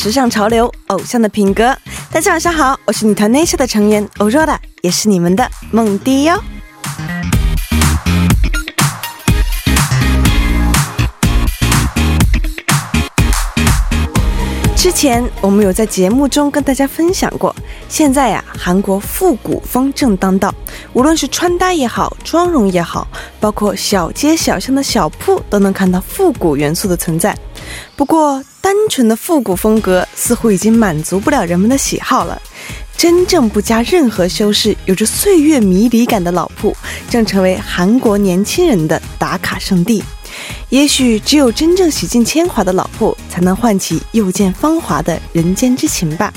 时尚潮流，偶像的品格。大家晚上好，我是女团内 a 的成员欧若的，也是你们的梦迪哟。之前我们有在节目中跟大家分享过，现在呀，韩国复古风正当道，无论是穿搭也好，妆容也好，包括小街小巷的小铺，都能看到复古元素的存在。不过，单纯的复古风格似乎已经满足不了人们的喜好了。真正不加任何修饰、有着岁月迷离感的老铺，正成为韩国年轻人的打卡圣地。也许只有真正洗尽铅华的老铺，才能唤起又见芳华的人间之情吧。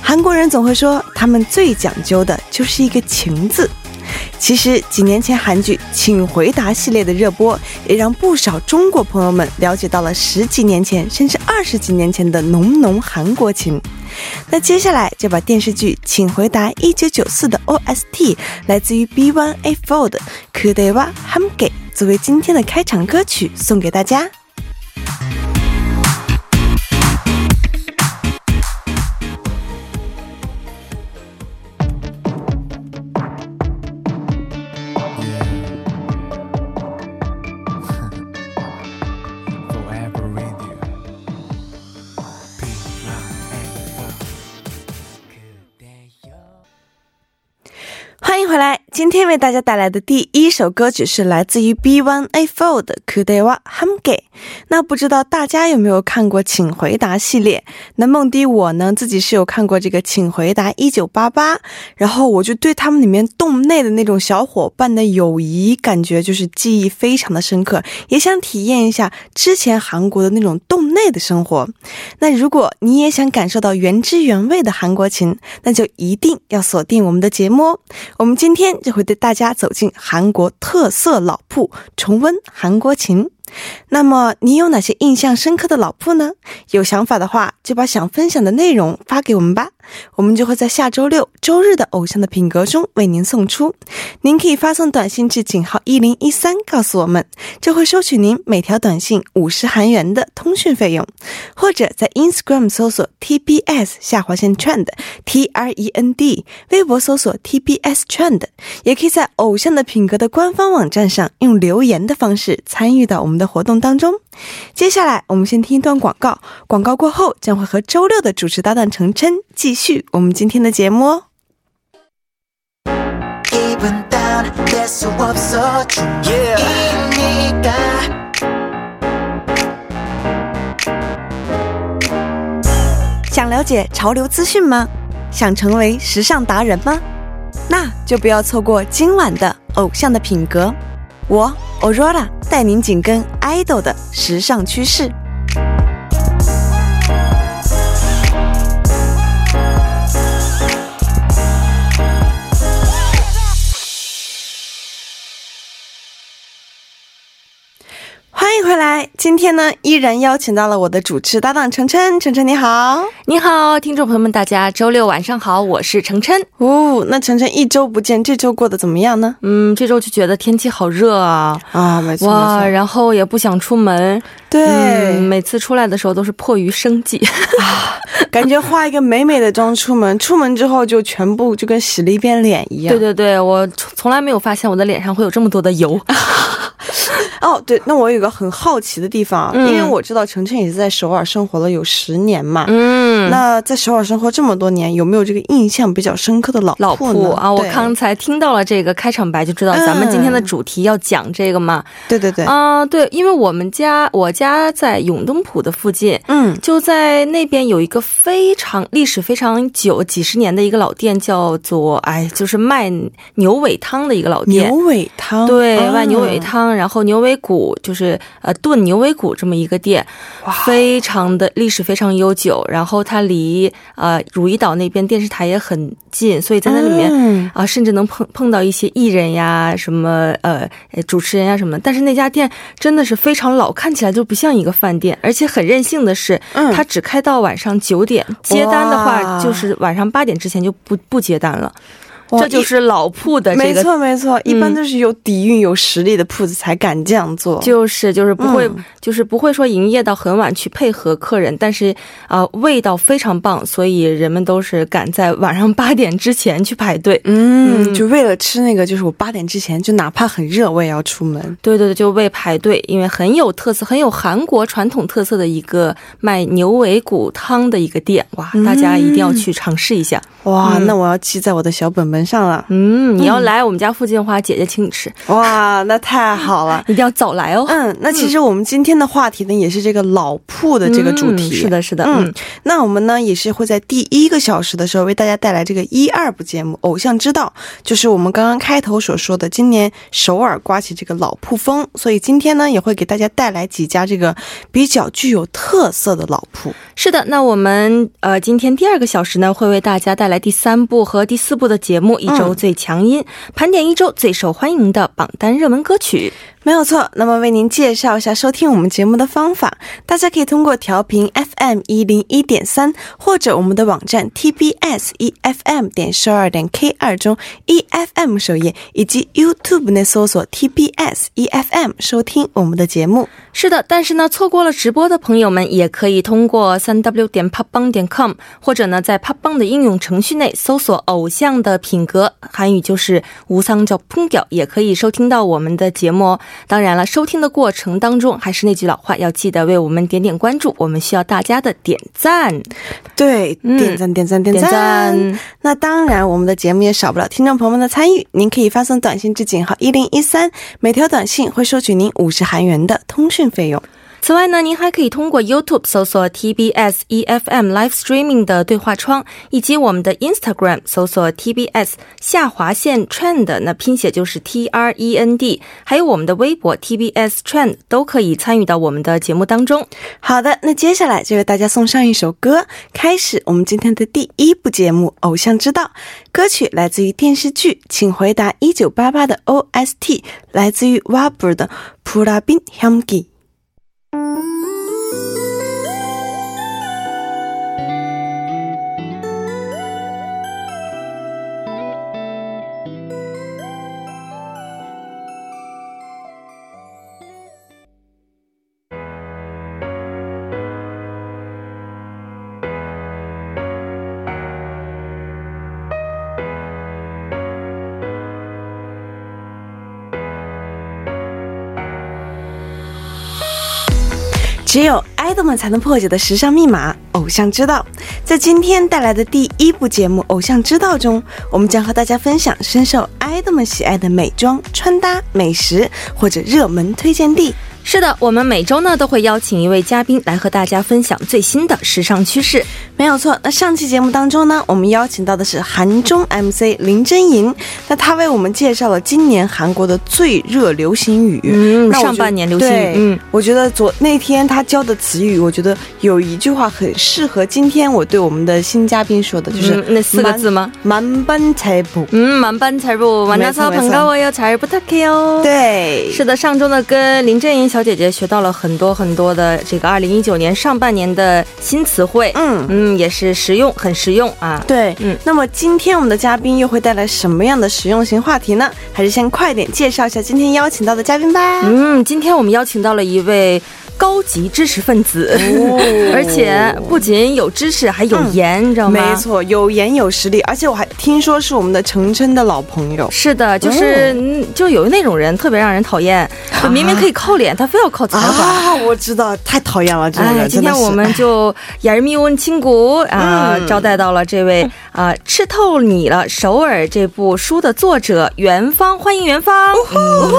韩国人总会说，他们最讲究的就是一个“情”字。其实几年前韩剧《请回答》系列的热播，也让不少中国朋友们了解到了十几年前甚至二十几年前的浓浓韩国情。那接下来就把电视剧《请回答一九九四》的 OST 来自于 B1A4 的《그대와함께》。作为今天的开场歌曲，送给大家。 回来。今天为大家带来的第一首歌曲是来自于 B1A4 的《k u d e w a Hamge》。那不知道大家有没有看过《请回答》系列？那梦迪我呢自己是有看过这个《请回答一九八八》，然后我就对他们里面洞内的那种小伙伴的友谊感觉就是记忆非常的深刻，也想体验一下之前韩国的那种洞内的生活。那如果你也想感受到原汁原味的韩国情，那就一定要锁定我们的节目哦。我们今天。就会带大家走进韩国特色老铺，重温韩国情。那么你有哪些印象深刻的老铺呢？有想法的话，就把想分享的内容发给我们吧，我们就会在下周六、周日的偶像的品格中为您送出。您可以发送短信至井号一零一三，告诉我们，就会收取您每条短信五十韩元的通讯费用。或者在 Instagram 搜索 TBS 下划线 Trend T R E N D，微博搜索 TBS Trend，也可以在偶像的品格的官方网站上用留言的方式参与到我们的。活动当中，接下来我们先听一段广告。广告过后，将会和周六的主持搭档成琛继续我们今天的节目哦。想了解潮流资讯吗？想成为时尚达人吗？那就不要错过今晚的偶像的品格。我 Aurora 带您紧跟 idol 的时尚趋势。欢迎回来，今天呢依然邀请到了我的主持搭档程琛，程琛你好，你好，听众朋友们，大家周六晚上好，我是程琛。哦，那程琛一周不见，这周过得怎么样呢？嗯，这周就觉得天气好热啊啊，没错哇，然后也不想出门，对，每次出来的时候都是迫于生计 啊，感觉化一个美美的妆出门，出门之后就全部就跟洗了一遍脸一样。对对对，我从来没有发现我的脸上会有这么多的油。哦，对，那我有个很好奇的地方，因为我知道程程也是在首尔生活了有十年嘛，嗯，那在首尔生活这么多年，有没有这个印象比较深刻的老老铺啊？我刚才听到了这个开场白，就知道咱们今天的主题要讲这个嘛。对对对，啊，对，因为我们家我家在永登浦的附近，嗯，就在那边有一个非常历史非常久几十年的一个老店，叫做哎，就是卖牛尾汤的一个老店。牛尾汤，对，卖牛尾汤，然后牛尾。骨就是呃炖牛尾骨这么一个店，非常的历史非常悠久，然后它离呃汝矣岛那边电视台也很近，所以在那里面啊甚至能碰碰到一些艺人呀什么呃主持人呀什么。但是那家店真的是非常老，看起来就不像一个饭店，而且很任性的是，它只开到晚上九点，接单的话就是晚上八点之前就不不接单了。这就是老铺的这没。错没错，一般都是有底蕴、有实力的铺子才敢这样做。就是就是不会、嗯就是不会说营业到很晚去配合客人，但是啊、呃味道非常棒，所以人们都是赶在晚上八点之前去排队。嗯，嗯就为了吃那个，就是我八点之前，就哪怕很热，我也要出门。对对对，就为排队，因为很有特色，很有韩国传统特色的一个卖牛尾骨汤的一个店，哇，嗯大家一定要去尝试一下。哇，嗯那我要记在我的小本本上了。嗯，你要来我们家附近的话，姐姐请你吃，哇，那太好了。一定要早来哦。嗯，那其实我们今天的话题呢，也是这个老铺的这个主题。嗯是的，是的，嗯嗯，那我们呢也是会在第一个小时的时候为大家带来这个一二部节目《偶像之道》，就是我们刚刚开头所说的，今年首尔刮起这个老铺风，所以今天呢也会给大家带来几家这个比较具有特色的老铺。是的。那我们呃，今天第二个小时呢，会为大家带来第三部和第四部的节目，一周最强音，盘点一周最受欢迎的榜单热门歌曲。没有错，那么为您介绍一下收听我们节目的方法，大家可以通过调频 FM 一零一点三，或者我们的网站 TBS EFM 点十二点 K 二中 EFM 首页，以及 YouTube 内搜索 TBS EFM 收听我们的节目。是的，但是呢，错过了直播的朋友们，也可以通过三 w 点 popbang 点 com，或者呢，在 popbang 的应用程序内搜索“偶像的品格”，韩语就是“无상적 풍격”，也可以收听到我们的节目哦。当然了，收听的过程当中，还是那句老话，要记得为我们点点关注，我们需要大家的点赞，对，嗯点赞点赞点点赞。赞。那当然，我们的节目也少不了听众朋友们的参与。您可以发送短信至井号一零一三，每条短信会收取您五十韩元的通讯费用。 此外呢，您还可以通过 YouTube 搜索 TBS EFM Live Streaming 的对话窗，以及我们的 Instagram 搜索 TBS 下划线 Trend，那拼写就是 T R E N D，还有我们的微博 TBS Trend 都可以参与到我们的节目当中。好的，那接下来就为大家送上一首歌，开始我们今天的第一部节目《偶像之道》。歌曲来自于电视剧《请回答一九八八》的 OST，来自于 WABR 的《普拉宾향 기》。只有爱豆们才能破解的时尚密码《偶像之道》。在今天带来的第一部节目《偶像之道》中，我们将和大家分享深受爱豆们喜爱的美妆、穿搭、美食或者热门推荐地。是的，我们每周呢都会邀请一位嘉宾来和大家分享最新的时尚趋势。没有错，那上期节目当中呢，我们邀请到的是韩中 MC 林真莹，那她为我们介绍了今年韩国的最热流行语。嗯上半年流行语嗯我觉得昨那天她教的词语，我觉得有一句话很适合今天我对我们的新嘉宾说的，就是、嗯那四个字吗？满班才不。嗯，满班才不，完大操没错朋友我要才不 take 哟。对，是的，上周呢跟林正英小姐姐学到了很多很多的这个二零一九年上半年的新词汇，嗯。嗯，也是实用，很实用啊。对，嗯那么今天我们的嘉宾又会带来什么样的实用型话题呢？还是先快点介绍一下今天邀请到的嘉宾吧。嗯，今天我们邀请到了一位高级知识分子，哦 而且不仅有知识，还有颜，你知道吗？没。错，有颜有实力，而且我还听说是我们的程琛的老朋友。是的，就是、嗯就有那种人特别让人讨厌，就 明明可以靠脸，他非要靠才华。啊，我知道，太讨厌了，这个人。哎，今真的是天我们就雅密温亲谷啊、嗯招待到了这位啊、吃透你了首尔这部书的作者元芳，欢迎元芳。哦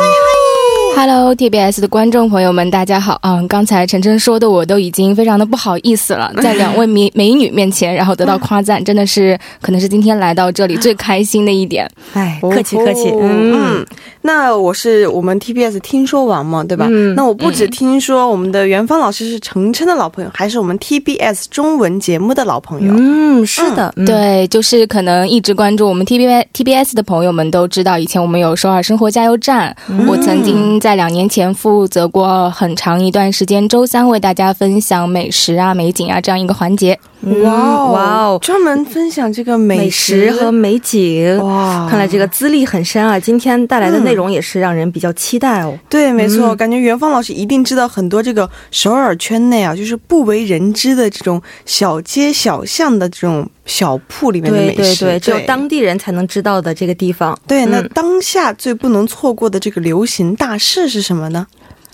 Hello TBS 的观众朋友们，大家好。嗯，刚才晨晨说的我都已经非常的不好意思了，在两位美美女面前，然后得到夸赞，真的是可能是今天来到这里最开心的一点。哎，客气客气，哦嗯嗯，那我是我们 TBS 听说王嘛，对吧？嗯那我不止听说我们的元芳老师是程琛的老朋友，还是我们 TBS 中文节目的老朋友。嗯，是的，嗯，对，就是可能一直关注我们 TBS TBS 的朋友们都知道，以前我们有首尔生活加油站，我曾经在两年前负责过很长一段时间周三为大家分享美食啊、美景啊这样一个环节。哇哦哇哦，专门分享这个美美食和美景。哇，看来这个资历很深啊！今天带来的内容也是让人比较期待哦。对，没错，嗯感觉元芳老师一定知道很多这个首尔圈内啊，就是不为人知的这种小街小巷的这种小铺里面的美食，对对，只有当地人才能知道的这个地方。对。那嗯当下最不能错过的这个流行大事是什么呢？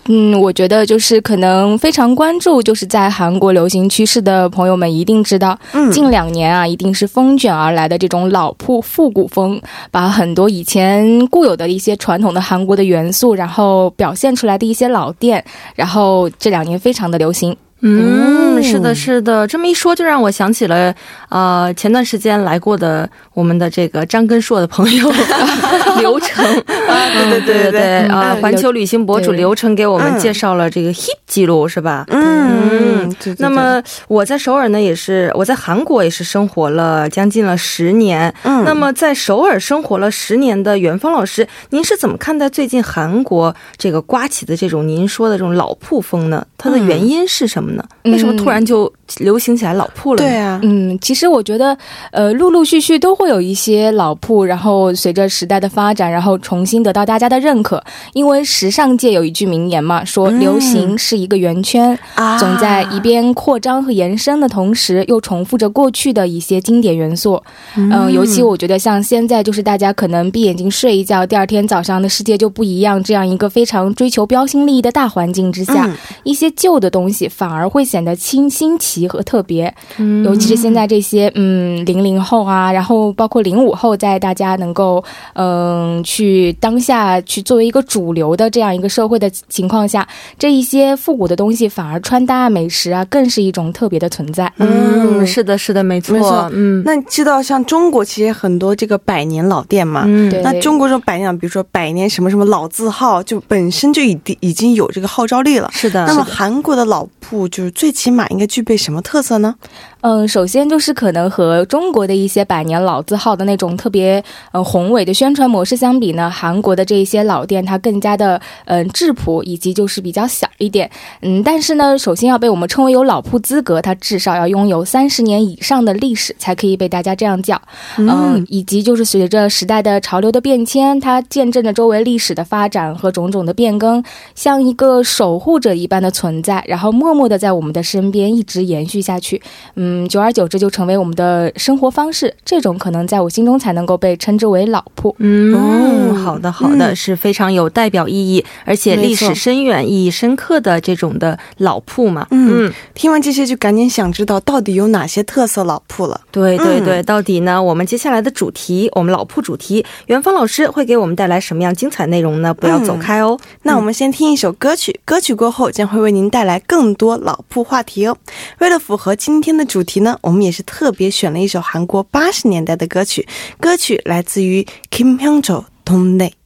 嗯，我觉得就是可能非常关注，就是在韩国流行趋势的朋友们一定知道，嗯，近两年啊，一定是风卷而来的这种老铺复古风，把很多以前固有的一些传统的韩国的元素，然后表现出来的一些老店，然后这两年非常的流行。嗯，哦是的，是的，这么一说就让我想起了，呃，前段时间来过的我们的这个张根硕的朋友 刘成，啊，对对对对对啊，嗯环球旅行博主对刘成给我们嗯介绍了这个 hip 记录，是吧？嗯，对对对那么我在首尔呢，也是我在韩国也是生活了将近了十年。嗯，那么在首尔生活了十年的元芳老师，您是怎么看待最近韩国这个刮起的这种您说的这种老铺风呢？它的原因是什么为什么突然就流行起来老铺了呢？对啊，嗯，其实我觉得，呃，陆陆续续都会有一些老铺，然后随着时代的发展，然后重新得到大家的认可。因为时尚界有一句名言嘛，说嗯。流行是一个圆圈，啊。总在一边扩张和延伸的同时，又重复着过去的一些经典元素。嗯、尤其我觉得像现在，就是大家可能闭眼睛睡一觉，第二天早上的世界就不一样，这样一个非常追求标新立异的大环境之下，嗯。一些旧的东西反而会显得清新奇和特别。嗯尤其是现在这些嗯零零后啊，然后包括零五后，在大家能够嗯去当下去作为一个主流的这样一个社会的情况下，这一些复古的东西反而穿搭啊、美食啊，更是一种特别的存在。嗯，是的，是的，没错，没错嗯，那你知道像中国其实很多这个百年老店嘛？嗯对那中国这种百年，比如说百年什么什么老字号，就本身就已经已经有这个号召力了。是的，那么韩国的老铺就是最起码应该具备什么特色呢？嗯，首先就是可能和中国的一些百年老字号的那种特别呃宏伟的宣传模式相比呢，韩国的这一些老店它更加的嗯、质朴，以及就是比较小一点。嗯，但是呢，首先要被我们称为有老铺资格，它至少要拥有三十年以上的历史，才可以被大家这样叫。嗯，以及就是随着时代的潮流的变迁，它见证着周围历史的发展和种种的变更，像一个守护者一般的存在，然后默默的在我们的身边一直延续下去。嗯，久而久之就成为我们的生活方式。这种可能在我心中才能够被称之为老铺。嗯，哦好的，好的，嗯是非常有代表意义，而且历史深远、意义深刻的这种的老铺嘛。嗯听完这些就赶紧想知道到底有哪些特色老铺了。对对对，嗯到底呢？我们接下来的主题，我们老铺主题，元芳老师会给我们带来什么样精彩内容呢？不要走开哦。那我们先听一首歌曲，歌曲过后将会为您带来更多老铺话题哦。为了符合今天的主主题呢，我们也是特别选了一首韩国八十年代的歌曲，歌曲来自于 Kim Hyung-jo 동 네。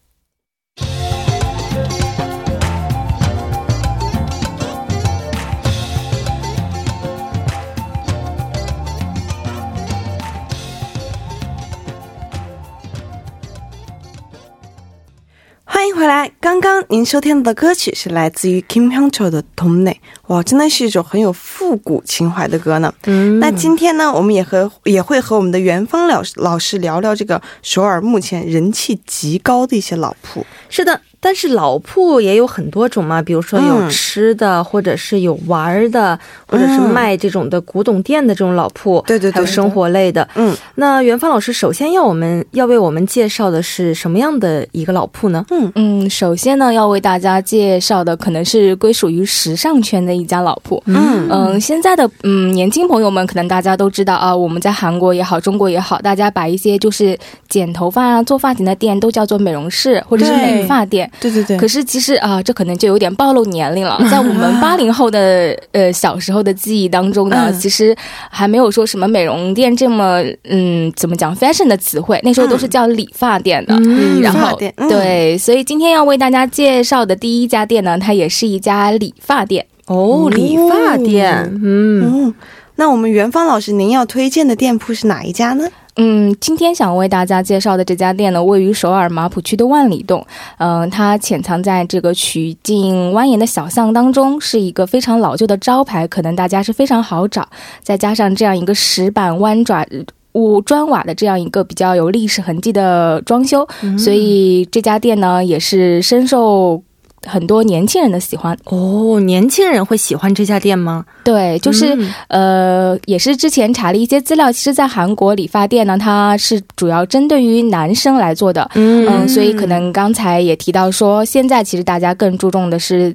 欢迎回来！刚刚您收听的歌曲是来自于 Kim Hyung-jo 的《同内》，哇，真的是一首很有复古情怀的歌呢。嗯那今天呢，我们也和也会和我们的元芳老师老师聊聊这个首尔目前人气极高的一些老铺。是的，但是老铺也有很多种嘛，比如说有嗯吃的，或者是有玩儿的，或者是嗯卖这种的古董店的这种老铺，对对对还有生活类的。嗯那元芳老师首先要我们要为我们介绍的是什么样的一个老铺呢？嗯嗯，首先呢，要为大家介绍的可能是归属于时尚圈的一家老铺。嗯嗯，现在的嗯年轻朋友们，可能大家都知道啊，我们在韩国也好，中国也好，大家把一些就是剪头发啊、做发型的店都叫做美容室或者是对美发店。对对对，可是其实啊，这可能就有点暴露年龄了。在我们八零后的呃小时候的记忆当中呢，嗯其实还没有说什么美容店这么嗯怎么讲 fashion 的词汇，那时候都是叫理发店的。嗯然后理发店，嗯，对，所以今天要为大家介绍的第一家店呢，它也是一家理发店。哦，理发店，嗯。嗯，那我们元芳老师，您要推荐的店铺是哪一家呢？嗯，今天想为大家介绍的这家店呢，位于首尔马浦区的万里洞。嗯，它潜藏在这个曲径蜿蜒的小巷当中，是一个非常老旧的招牌，可能大家是非常好找。再加上这样一个石板弯爪屋砖瓦的这样一个比较有历史痕迹的装修，所以这家店呢也是深受。很多年轻人的喜欢哦，年轻人会喜欢这家店吗？对，就是呃，也是之前查了一些资料，其实，在韩国理发店呢，它是主要针对于男生来做的，嗯，所以可能刚才也提到说，现在其实大家更注重的是。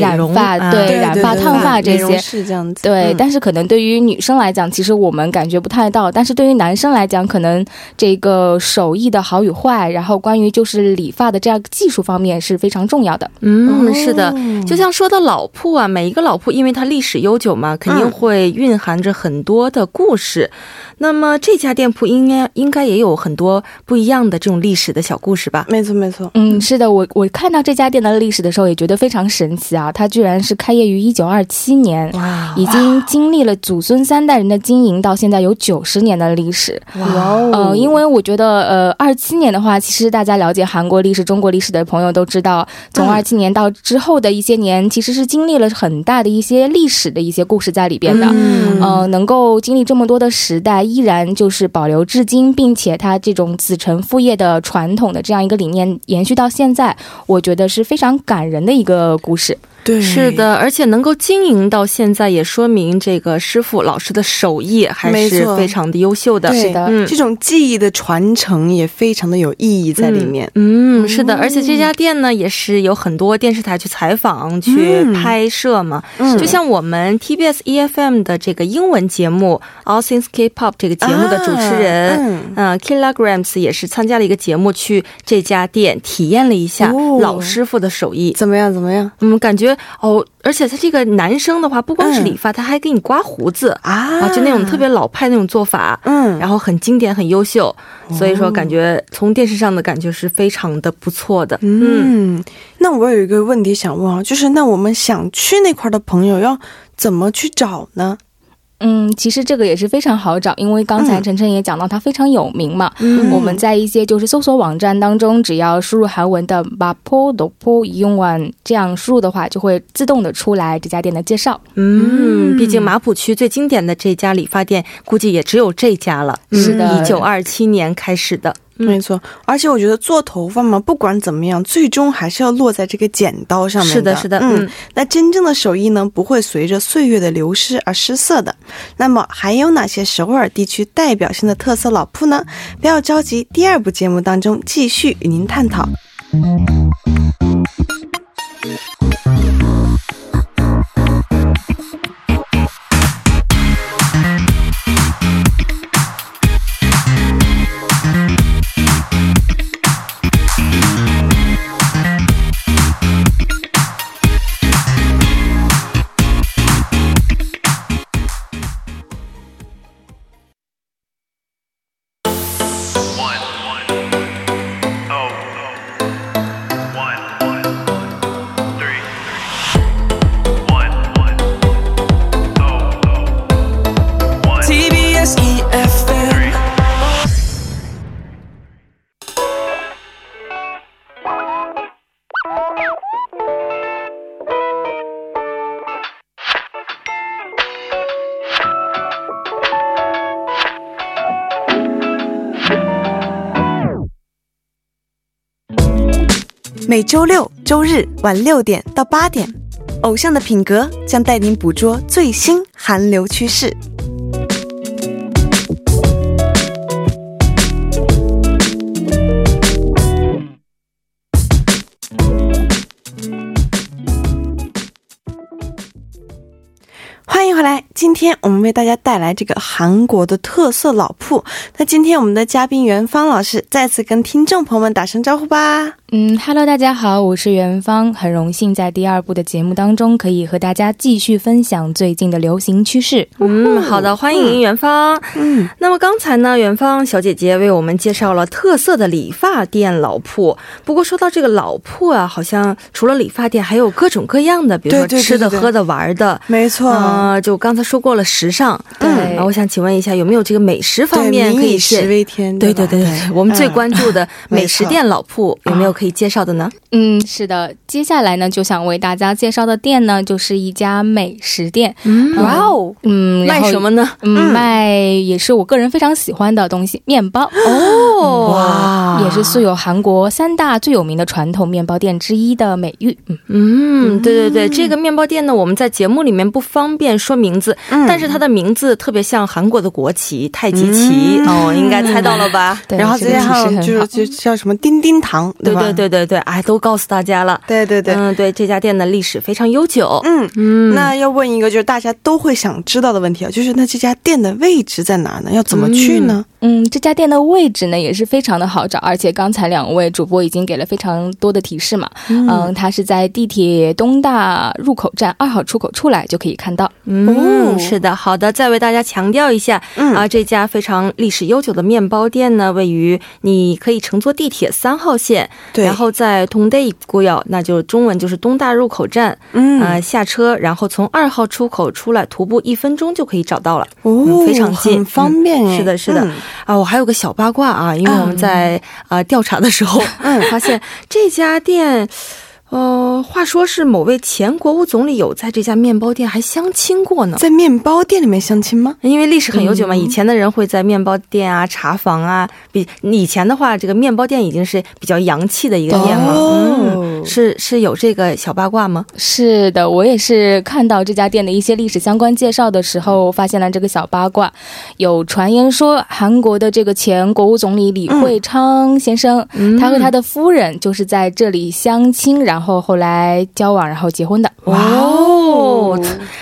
染发对染发烫发这些是这样子对，但是可能对于女生来讲，其实我们感觉不太到，但是对于男生来讲，可能这个手艺的好与坏，然后关于就是理发的这样技术方面是非常重要的。嗯，是的，就像说到老铺啊，每一个老铺因为它历史悠久嘛，肯定会蕴含着很多的故事。那么这家店铺应该应该也有很多不一样的这种历史的小故事吧？没错，没错。嗯，是的，我我看到这家店的历史的时候，也觉得非常神奇啊！它居然是开业于一九二七年，已经经历了祖孙三代人的经营，到现在有九十年的历史。哇哦！呃，因为我觉得，呃，二七年的话，其实大家了解韩国历史、中国历史的朋友都知道，从二七年到之后的一些年，其实是经历了很大的一些历史的一些故事在里边的。嗯，能够经历这么多的时代。依然就是保留至今，并且它这种子承父业的传统的这样一个理念延续到现在，我觉得是非常感人的一个故事。事。对，是的，而且能够经营到现在，也说明这个师傅老师的手艺还是非常的优秀的。是的，这种技艺的传承也非常的有意义在里面。嗯，是的，而且这家店呢，也是有很多电视台去采访、去拍摄嘛。嗯，就像我们 TBS EFM 的这个英文节目《All Things K-pop》这个节目的主持人，嗯，Kilograms 也是参加了一个节目，去这家店体验了一下老师傅的手艺，怎么样？怎么样？嗯，感觉。哦，而且他这个男生的话，不光是理发，他还给你刮胡子啊，就那种特别老派那种做法，嗯，然后很经典，很优秀，所以说感觉从电视上的感觉是非常的不错的。嗯，那我有一个问题想问啊，就是那我们想去那块的朋友要怎么去找呢？嗯，其实这个也是非常好找，因为刚才晨晨也讲到它非常有名嘛。嗯，我们在一些就是搜索网站当中，只要输入韩文的马坡斗坡用完这样输入的话，就会自动的出来这家店的介绍。嗯，毕竟马浦区最经典的这家理发店，估计也只有这家了。是的，一九二七年开始的。没错，而且我觉得做头发嘛，不管怎么样，最终还是要落在这个剪刀上面的。是的，是的，嗯。那真正的手艺呢，不会随着岁月的流失而失色的。那么还有哪些首尔地区代表性的特色老铺呢？不要着急，第二部节目当中继续与您探讨。每周六、周日晚六点到八点，偶像的品格将带您捕捉最新韩流趋势。欢迎回来，今天我们为大家带来这个韩国的特色老铺。那今天我们的嘉宾元芳老师再次跟听众朋友们打声招呼吧。嗯，Hello，大家好，我是元芳，很荣幸在第二部的节目当中可以和大家继续分享最近的流行趋势。嗯，好的，欢迎元芳。嗯，那么刚才呢，元芳小姐姐为我们介绍了特色的理发店老铺。不过说到这个老铺啊，好像除了理发店，还有各种各样的，比如说吃的、喝的、玩的。没错，啊，就刚才说过了时尚。对，我想请问一下，有没有这个美食方面可以？食为天。对对对对，我们最关注的 美食店老铺有没有？可以介绍的呢？嗯，是的，接下来呢，就想为大家介绍的店呢，就是一家美食店。嗯，哇哦，嗯，卖什么呢？嗯，卖也是我个人非常喜欢的东西，面包。哦，哇，也是素有韩国三大最有名的传统面包店之一的美誉。嗯嗯，对对对，这个面包店呢，我们在节目里面不方便说名字，但是它的名字特别像韩国的国旗太极旗哦，应该猜到了吧？对，然后再加上就是就叫什么丁丁糖，对对。对对对，哎，都告诉大家了。对对对，嗯，对，这家店的历史非常悠久。嗯嗯，那要问一个就是大家都会想知道的问题啊，就是那这家店的位置在哪呢？要怎么去呢？嗯，这家店的位置呢也是非常的好找，而且刚才两位主播已经给了非常多的提示嘛。嗯，它是在地铁东大入口站二号出口出来就可以看到。嗯，是的，好的，再为大家强调一下，啊，这家非常历史悠久的面包店呢，位于你可以乘坐地铁三号线，对，然后在通大过要，那就中文就是东大入口站，嗯，啊下车，然后从二号出口出来，徒步一分钟就可以找到了，哦，非常近，很方便。是的，是的。啊，我还有个小八卦啊，因为我们在啊调查的时候，嗯，发现这家店。呃，话说是某位前国务总理有在这家面包店还相亲过呢，在面包店里面相亲吗？因为历史很悠久嘛，以前的人会在面包店啊、茶房啊，比以前的话，这个面包店已经是比较洋气的一个店了。嗯，是是有这个小八卦吗？是的，我也是看到这家店的一些历史相关介绍的时候，发现了这个小八卦。有传言说，韩国的这个前国务总理李惠昌先生，他和他的夫人就是在这里相亲，然后。然后后来交往，然后结婚的。哇哦，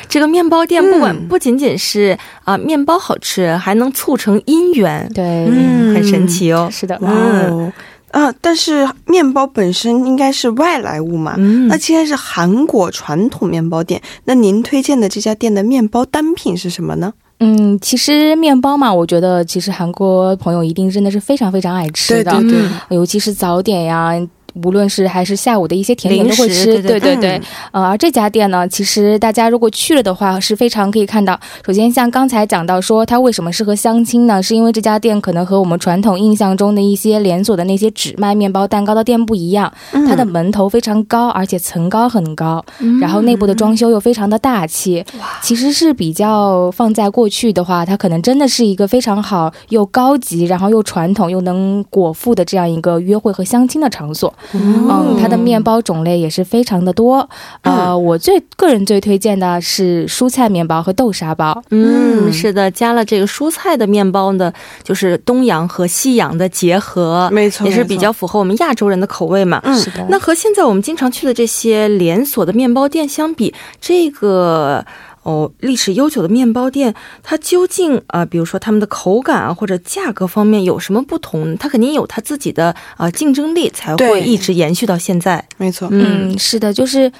这个面包店不管不仅仅是啊面包好吃，还能促成姻缘。对，嗯，很神奇哦。是的，哇哦啊，但是面包本身应该是外来物嘛。嗯，那既然是韩国传统面包店，那您推荐的这家店的面包单品是什么呢？嗯，其实面包嘛，我觉得其实韩国朋友一定真的是非常非常爱吃的，对对对，尤其是早点呀。无论是还是下午的一些甜点都会吃，对对对。呃，而这家店呢，其实大家如果去了的话，是非常可以看到。首先，像刚才讲到说，它为什么适合相亲呢？是因为这家店可能和我们传统印象中的一些连锁的那些只卖面包、蛋糕的店不一样。它的门头非常高，而且层高很高，然后内部的装修又非常的大气。其实是比较放在过去的话，它可能真的是一个非常好又高级，然后又传统又能果腹的这样一个约会和相亲的场所。嗯，它的面包种类也是非常的多。呃，我最个人最推荐的是蔬菜面包和豆沙包。嗯，是的，加了这个蔬菜的面包呢，就是东洋和西洋的结合，没错，也是比较符合我们亚洲人的口味嘛。嗯，是的。那和现在我们经常去的这些连锁的面包店相比，这个。哦，历史悠久的面包店，它究竟啊，比如说他们的口感啊，或者价格方面有什么不同？它肯定有它自己的啊竞争力，才会一直延续到现在。没错，嗯，是的，就是。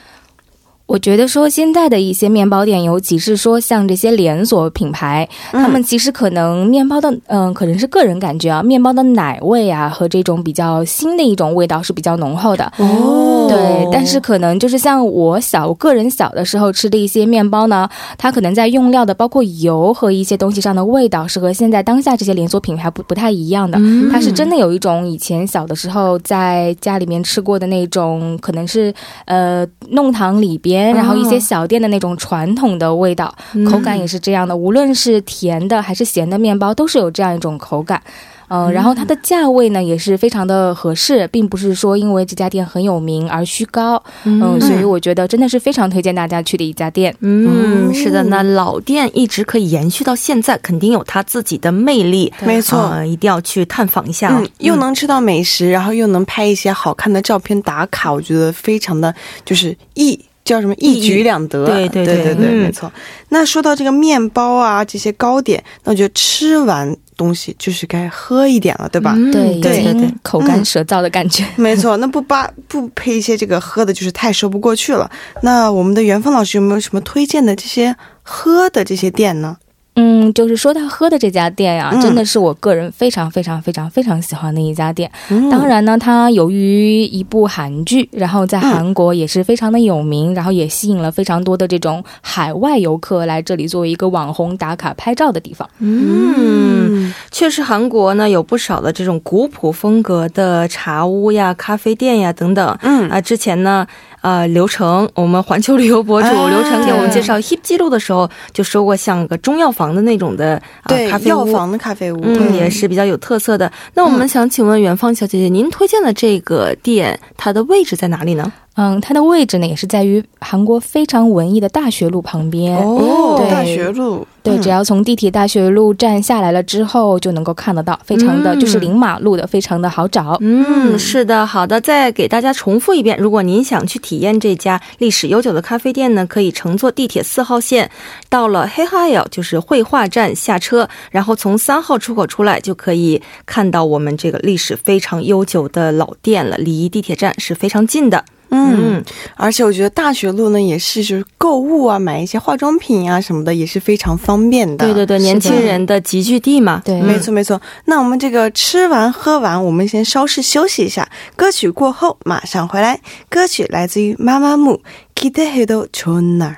我觉得说现在的一些面包店，尤其是说像这些连锁品牌，他们其实可能面包的，嗯，可能是个人感觉啊，面包的奶味啊和这种比较新的一种味道是比较浓厚的。哦，对，但是可能就是像我小我个人小的时候吃的一些面包呢，它可能在用料的包括油和一些东西上的味道是和现在当下这些连锁品牌不不太一样的。它是真的有一种以前小的时候在家里面吃过的那种，可能是呃弄堂里边。然后一些小店的那种传统的味道，口感也是这样的。无论是甜的还是咸的面包，都是有这样一种口感。嗯，然后它的价位呢也是非常的合适，并不是说因为这家店很有名而虚高。嗯，所以我觉得真的是非常推荐大家去的一家店。嗯，是的，那老店一直可以延续到现在，肯定有它自己的魅力。没错，一定要去探访一下。嗯，又能吃到美食，然后又能拍一些好看的照片打卡，我觉得非常的就是意。叫什么一举两得，对对对对对，嗯没错。那说到这个面包啊，这些糕点，那我觉得吃完东西就是该喝一点了，对吧？嗯对，已对口干舌燥的感觉。没错，那不扒不配一些这个喝的，就是太说不过去了。那我们的元芳老师有没有什么推荐的这些喝的这些店呢？嗯，就是说到喝的这家店呀、嗯真的是我个人非常非常非常非常喜欢的一家店。嗯当，然呢，它由于一部韩剧，然后在韩国也是非常的有名，然后也吸引了非常多的这种海外游客来这里作为一个网红打卡拍照的地方。嗯，确实，韩国呢有不少的这种古朴风格的茶屋呀、咖啡店呀等等。嗯啊，之前呢，呃，刘成，我们环球旅游博主啊刘成给我们介绍 Hip 记录的时候，就说过像个中药房的那种的啊、对，咖啡屋。药房的咖啡屋，嗯，也是比较有特色的。那我们想请问元芳小姐姐，您推荐的这个店，它的位置在哪里呢？嗯，它的位置呢也是在于韩国非常文艺的大学路旁边。哦，对大学路，对，嗯只要从地铁大学路站下来了之后，就能够看得到，非常的、嗯就是临马路的，非常的好找。嗯，是的，好的，再给大家重复一遍，如果您想去体验这家历史悠久的咖啡店呢，可以乘坐地铁四号线，到了黑哈尔就是绘画站下车，然后从三号出口出来，就可以看到我们这个历史非常悠久的老店了，离地铁站是非常近的。嗯，而且我觉得大学路呢也是就是购物啊，买一些化妆品啊什么的也是非常方便的。对对对，是的年轻人的集聚地嘛。对，没错没错。那我们这个吃完喝完，我们先稍事休息一下。歌曲过后马上回来。歌曲来自于妈妈木《기대해도좋은 날》。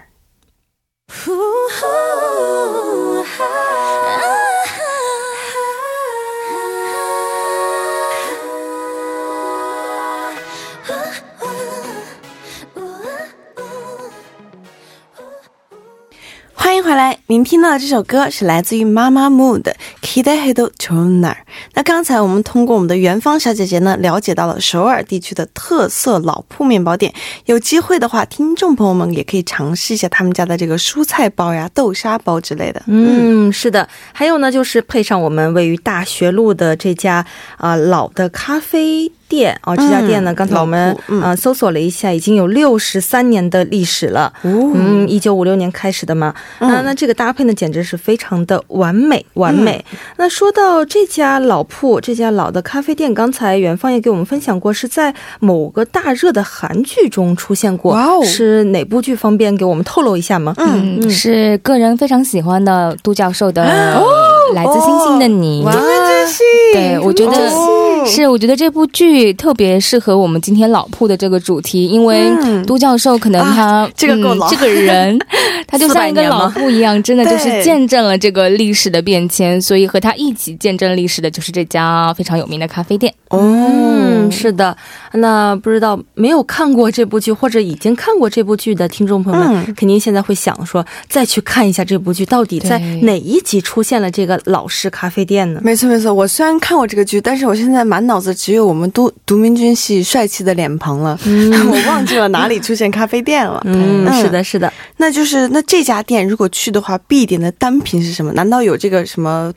欢迎回来，您听到的这首歌是来自于妈妈 Mood 的《Kidahedo c h o n a r 那刚才我们通过我们的元芳小姐姐呢，了解到了首尔地区的特色老铺面包店。有机会的话，听众朋友们也可以尝试一下他们家的这个蔬菜包呀、豆沙包之类的。嗯，是的。还有呢，就是配上我们位于大学路的这家啊、老的咖啡店哦，这家店呢，嗯刚才我们嗯呃搜索了一下，已经有六十三年的历史了。哦嗯，一九五六年开始的嘛，啊，那这个搭配呢，简直是非常的完美，完美。嗯那说到这家老铺，这家老的咖啡店，刚才元芳也给我们分享过，是在某个大热的韩剧中出现过。哇哦是哪部剧？方便给我们透露一下吗？嗯，嗯，是个人非常喜欢的都教授的《来自星星的你》对我觉得哦是，我觉得这部剧特别适合我们今天老铺的这个主题，因为嗯都教授可能他、啊这个够老嗯这个人 他就像一个400年吗老铺一样，真的就是见证了这个历史的变迁，所以和他一起见证历史的就是这家非常有名的咖啡店。哦嗯，是的。那不知道没有看过这部剧或者已经看过这部剧的听众朋友们，嗯肯定现在会想说，再去看一下这部剧到底在哪一集出现了这个老式咖啡店呢？没错没错，我虽然看过这个剧，但是我现在满脑子只有我们都独明君系帅气的脸庞了，我忘记了哪里出现咖啡店了。嗯，嗯是的，是的。那就是那这家店如果去的话，必点的单品是什么？难道有这个什么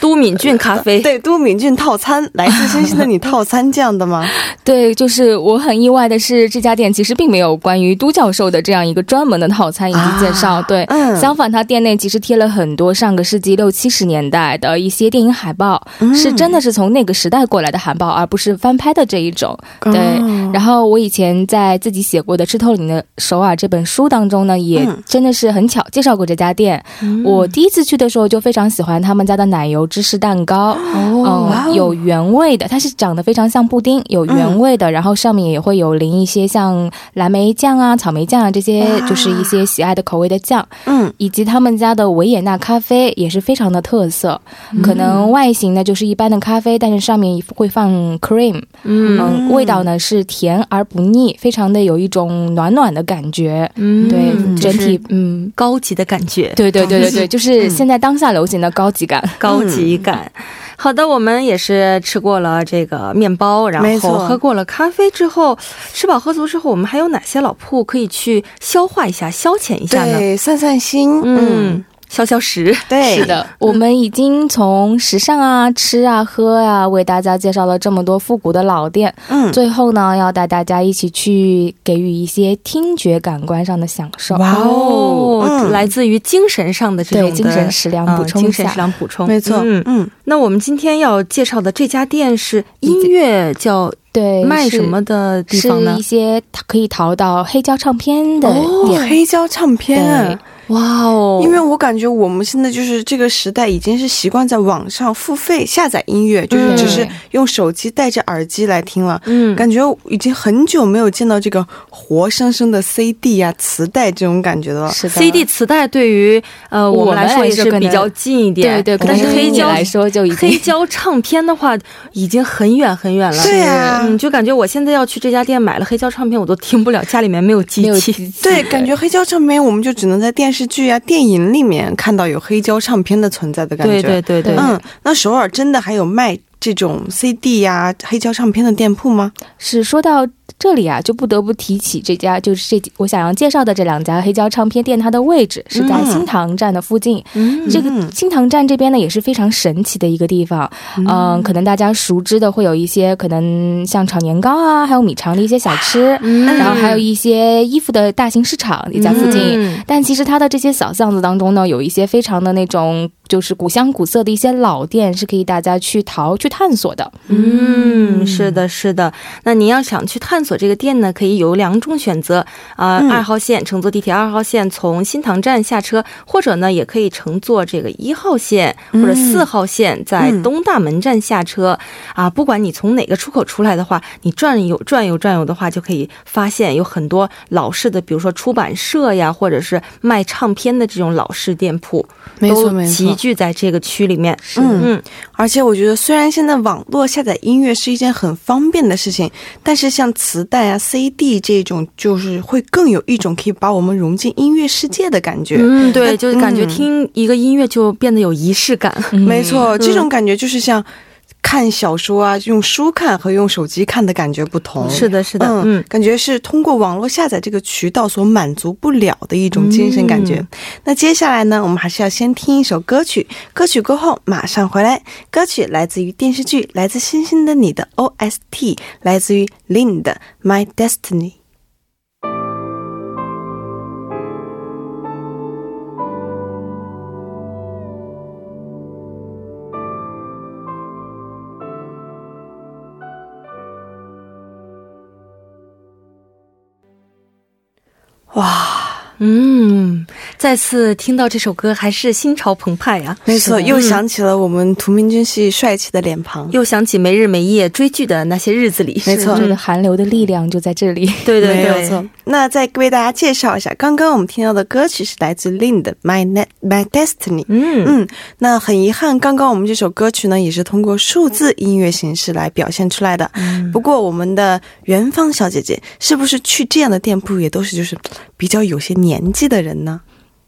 都敏俊咖啡，对都敏俊套餐、来自星星的你套餐这样的吗？对，就是我很意外的是，这家店其实并没有关于都教授的这样一个专门的套餐以及介绍。啊对，嗯相反，他店内其实贴了很多上个世纪六七十年代的一些电影海报，嗯是真的是从那个时代过来的海报，而不是翻拍的这一种。对，哦然后我以前在自己写过的《吃透你的首尔》这本书当中呢，也嗯真的是很巧介绍过这家店。我第一次去的时候就非常喜欢他们家的奶油芝士蛋糕。哦，嗯，哦有原味的，它是长得非常像布丁，有原味的，然后上面也会有淋一些像蓝莓酱啊、草莓酱啊这些，就是一些喜爱的口味的酱，嗯以及他们家的维也纳咖啡也是非常的特色，可能外形呢就是一般的咖啡，但是上面会放 cream，嗯嗯，味道呢是甜而不腻，非常的有一种暖暖的感觉，嗯对，整体嗯。高级的感觉。对对对对对，就是现在当下流行的高级感。高级感。好的，我们也是吃过了这个面包，然后喝过了咖啡之后，吃饱喝足之后，我们还有哪些老铺可以去消化一下、消遣一下呢？对，散散心。嗯嗯，消消食。对，是的，我们已经从时尚啊、吃啊、喝啊，为大家介绍了这么多复古的老店。嗯，最后呢，要带大家一起去给予一些听觉感官上的享受。哇哦来自于精神上的这种的对精神食粮补嗯充一下精神食。粮补充，没错，嗯，嗯，那我们今天要介绍的这家店是音乐叫对，卖什么的地方呢是一？些可以淘到黑胶唱片的哦，店。黑胶唱片。哇哦，因为我感觉我们现在就是这个时代，已经是习惯在网上付费下载音乐，就是只是用手机戴着耳机来听了。嗯，感觉已经很久没有见到这个活生生的 CD 呀、磁带这种感觉了。是的 CD 磁带对于呃我们来说也是比较近一点，对对，可但是黑胶来说就已经黑胶唱片的话，已经很远很远了。对呀嗯，就感觉我现在要去这家店买了黑胶唱片，我都听不了，家里面没有机器。机器对，感觉黑胶唱片我们就只能在电视剧啊、电影里面看到有黑胶唱片的存在的感觉。对对对对，对嗯，那首尔真的还有卖这种 CD 呀、黑胶唱片的店铺吗？是说到这里啊，就不得不提起这家，就是这我想要介绍的这两家黑胶唱片店，它的位置是在嗯新塘站的附近。嗯这个新塘站这边呢，也是非常神奇的一个地方。嗯、可能大家熟知的会有一些，可能像炒年糕啊，还有米肠的一些小吃，嗯然后还有一些衣服的大型市场也在附近。嗯但其实它的这些小巷子当中呢，有一些非常的那种就是古香古色的一些老店，是可以大家去淘去探索的。嗯，是的，是的。那您要想去探索这个店呢，可以有两种选择啊，嗯二、号线乘坐地铁二号线从新塘站下车，或者呢也可以乘坐这个一号线或者四号线在嗯东大门站下车、啊。不管你从哪个出口出来的话，你转悠转悠转悠的话，就可以发现有很多老式的，比如说出版社呀，或者是卖唱片的这种老式店铺，没错没错齐聚在这个区里面。嗯嗯而且我觉得，虽然现在网络下载音乐是一件很方便的事情，但是像磁带啊、CD 这种，就是会更有一种可以把我们融进音乐世界的感觉。嗯，对，就是感觉嗯听一个音乐就变得有仪式感。没错，这种感觉就是像看小说啊，用书看和用手机看的感觉不同。是的，是的，嗯嗯，感觉是通过网络下载这个渠道所满足不了的一种精神感觉。嗯那接下来呢，我们还是要先听一首歌曲，歌曲过后马上回来。歌曲来自于电视剧《来自星星的你》的 OST，来自于 Lin 的《My Destiny》。哇，嗯，再次听到这首歌，还是心潮澎湃呀、没错，又想起了我们涂明君系帅气的脸庞。又想起没日没夜追剧的那些日子里。没错这个韩流的力量就在这里。对对对，没有错。那再为大家介绍一下，刚刚我们听到的歌曲是来自 Lin 的《My Net My Destiny》。嗯嗯，那很遗憾，刚刚我们这首歌曲呢，也是通过数字音乐形式来表现出来的。嗯不过，我们的元芳小姐姐是不是去这样的店铺也都是就是比较有些年纪的人呢？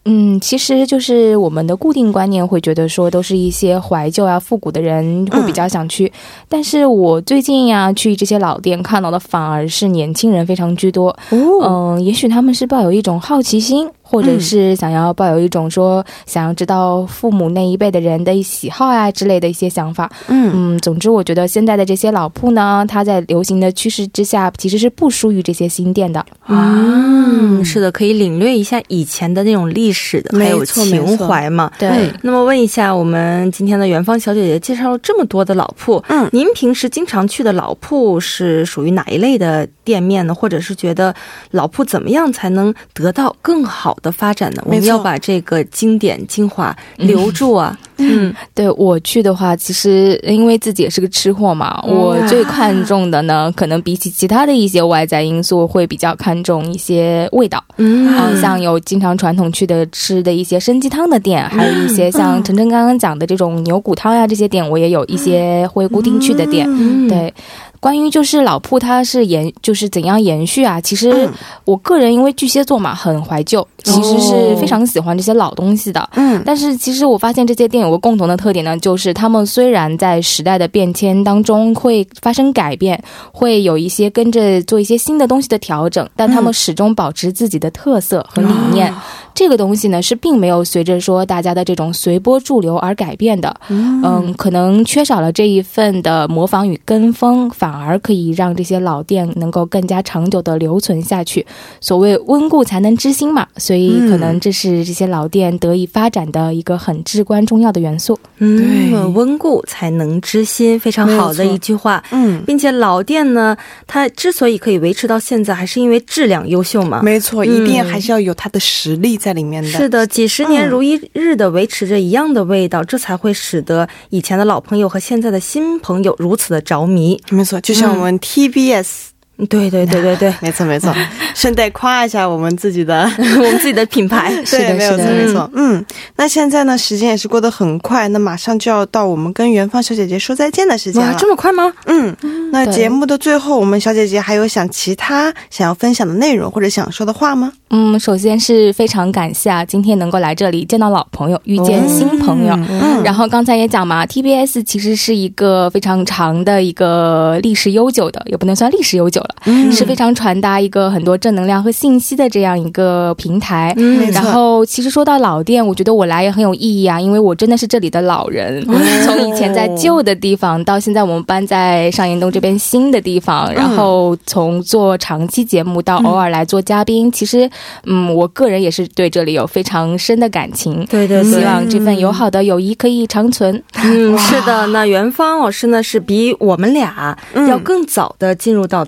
嗯，其实就是我们的固定观念会觉得说，都是一些怀旧啊、复古的人会比较想去。但是我最近呀、去这些老店看到的反而是年轻人非常居多。哦，嗯、也许他们是抱有一种好奇心，或者是想要抱有一种说想要知道父母那一辈的人的喜好啊之类的一些想法。嗯嗯，总之我觉得现在的这些老铺呢，它在流行的趋势之下，其实是不输于这些新店的。嗯，是的，可以领略一下以前的那种历史的，还有情怀嘛。对嗯那么问一下，我们今天的元芳小姐姐介绍了这么多的老铺，嗯您平时经常去的老铺是属于哪一类的店面呢？或者是觉得老铺怎么样才能得到更好的发展呢？我们要把这个经典精华留住啊！嗯 对我去的话，其实因为自己也是个吃货嘛，嗯我最 看重的呢，可能比起其他的一些外在因素，会比较看重一些味道。嗯嗯，像有经常传统去的吃的一些参鸡汤的店，还有一些像晨晨刚刚讲的这种牛骨汤呀这些店，我也有一些会固定去的店。嗯，对，关于就是老铺它是延就是怎样延续啊？其实嗯我个人因为巨蟹座嘛，很怀旧，其实是非常喜欢这些老东西的。嗯但是其实我发现这些店有个共同的特点呢，就是他们虽然在时代的变迁当中会发生改变，会有一些跟着做一些新的东西的调整，但他们始终保持自己的特色和理念。这个东西呢是并没有随着说大家的这种随波逐流而改变的。嗯，可能缺少了这一份的模仿与跟风，反而可以让这些老店能够更加长久的留存下去。所谓温故才能知新嘛，所以可能这是这些老店得以发展的一个很至关重要的元素。嗯，温故才能知新，非常好的一句话。嗯，并且老店呢，它之所以可以维持到现在，还是因为质量优秀嘛。没错，一定还是要有它的实力在里面的。是的，几十年如一日的维持着一样的味道，这才会使得以前的老朋友和现在的新朋友如此的着迷。没错，就像我们 TBS。对对对对对，没错没错，顺带夸一下我们自己的 我们自己的品牌，对，没有错没错，嗯，那现在呢，时间也是过得很快，那马上就要到我们跟元芳小姐姐说再见的时间了，这么快吗？嗯，那节目的最后，我们小姐姐还有想其他想要分享的内容或者想说的话吗？嗯，首先是非常感谢啊，今天能够来这里见到老朋友，遇见新朋友，嗯，然后刚才也讲嘛，TBS 其实是一个非常长的一个历史悠久的，也不能算历史悠久。嗯，是非常传达一个很多正能量和信息的这样一个平台。嗯，然后其实说到老店，我觉得我来也很有意义啊，因为我真的是这里的老人。从以前在旧的地方，到现在我们搬在上岩东这边新的地方，然后从做长期节目到偶尔来做嘉宾，其实，嗯，我个人也是对这里有非常深的感情。对对，对希望这份友好的友谊可以长存。嗯，是的。那元芳老师呢，是比我们俩要更早的进入到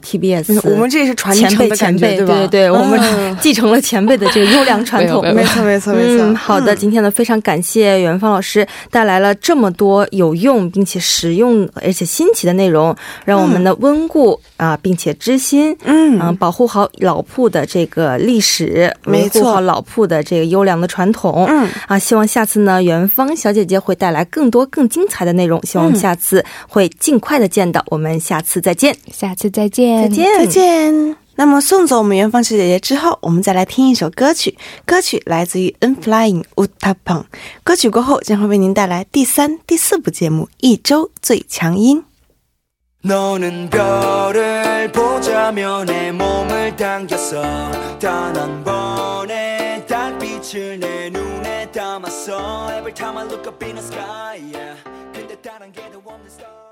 我们这也是传承的前辈，对对对，我们 继承了前辈的这个优良传统，没错没错没错。好的，今天呢非常感谢元芳老师带来了这么多有用并且实用而且新奇的内容，让我们的温故啊并且知新，嗯，保护好老铺的这个历史，维护好老铺的这个优良的传统，嗯。啊，希望下次呢元芳小姐姐会带来更多更精彩的内容，希望下次会尽快的见到，我们下次再见，下次再见，再见。见。那么送走我们元芳小姐姐之后，我们再来听一首歌曲。歌曲来自于 N Flying Utapang。歌曲过后将会为您带来第三、第四部节目《一周最强音》。